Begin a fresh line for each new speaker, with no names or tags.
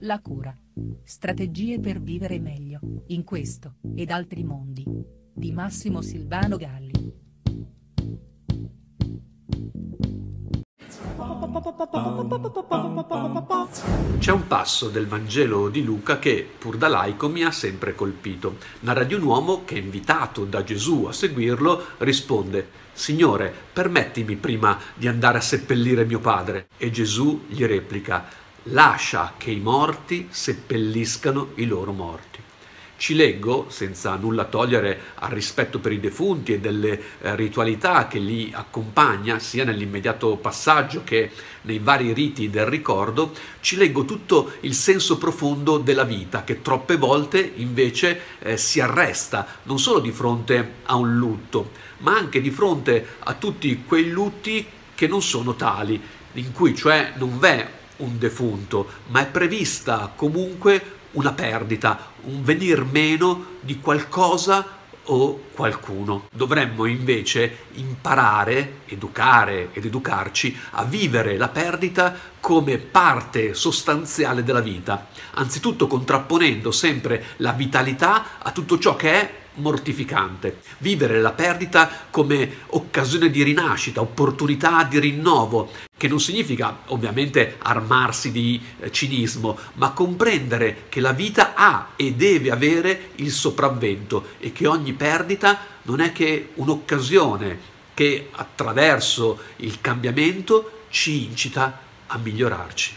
La cura. Strategie per vivere meglio, in questo, ed altri mondi. Di Massimo Silvano Galli.
C'è un passo del Vangelo di Luca che, pur da laico, mi ha sempre colpito. Narra di un uomo che, invitato da Gesù a seguirlo, risponde Signore, permettimi prima di andare a seppellire mio padre. E Gesù gli replica Lascia che i morti seppelliscano i loro morti. Ci leggo, senza nulla togliere al rispetto per i defunti e delle eh, ritualità che li accompagna, sia nell'immediato passaggio che nei vari riti del ricordo, ci leggo tutto il senso profondo della vita che troppe volte invece eh, si arresta non solo di fronte a un lutto, ma anche di fronte a tutti quei lutti che non sono tali, in cui cioè non v'è un defunto, ma è prevista comunque una perdita, un venir meno di qualcosa o qualcuno. Dovremmo invece imparare, educare ed educarci a vivere la perdita come parte sostanziale della vita, anzitutto contrapponendo sempre la vitalità a tutto ciò che è mortificante. Vivere la perdita come occasione di rinascita, opportunità di rinnovo, che non significa ovviamente armarsi di eh, cinismo, ma comprendere che la vita ha e deve avere il sopravvento e che ogni perdita non è che un'occasione che attraverso il cambiamento ci incita a migliorarci.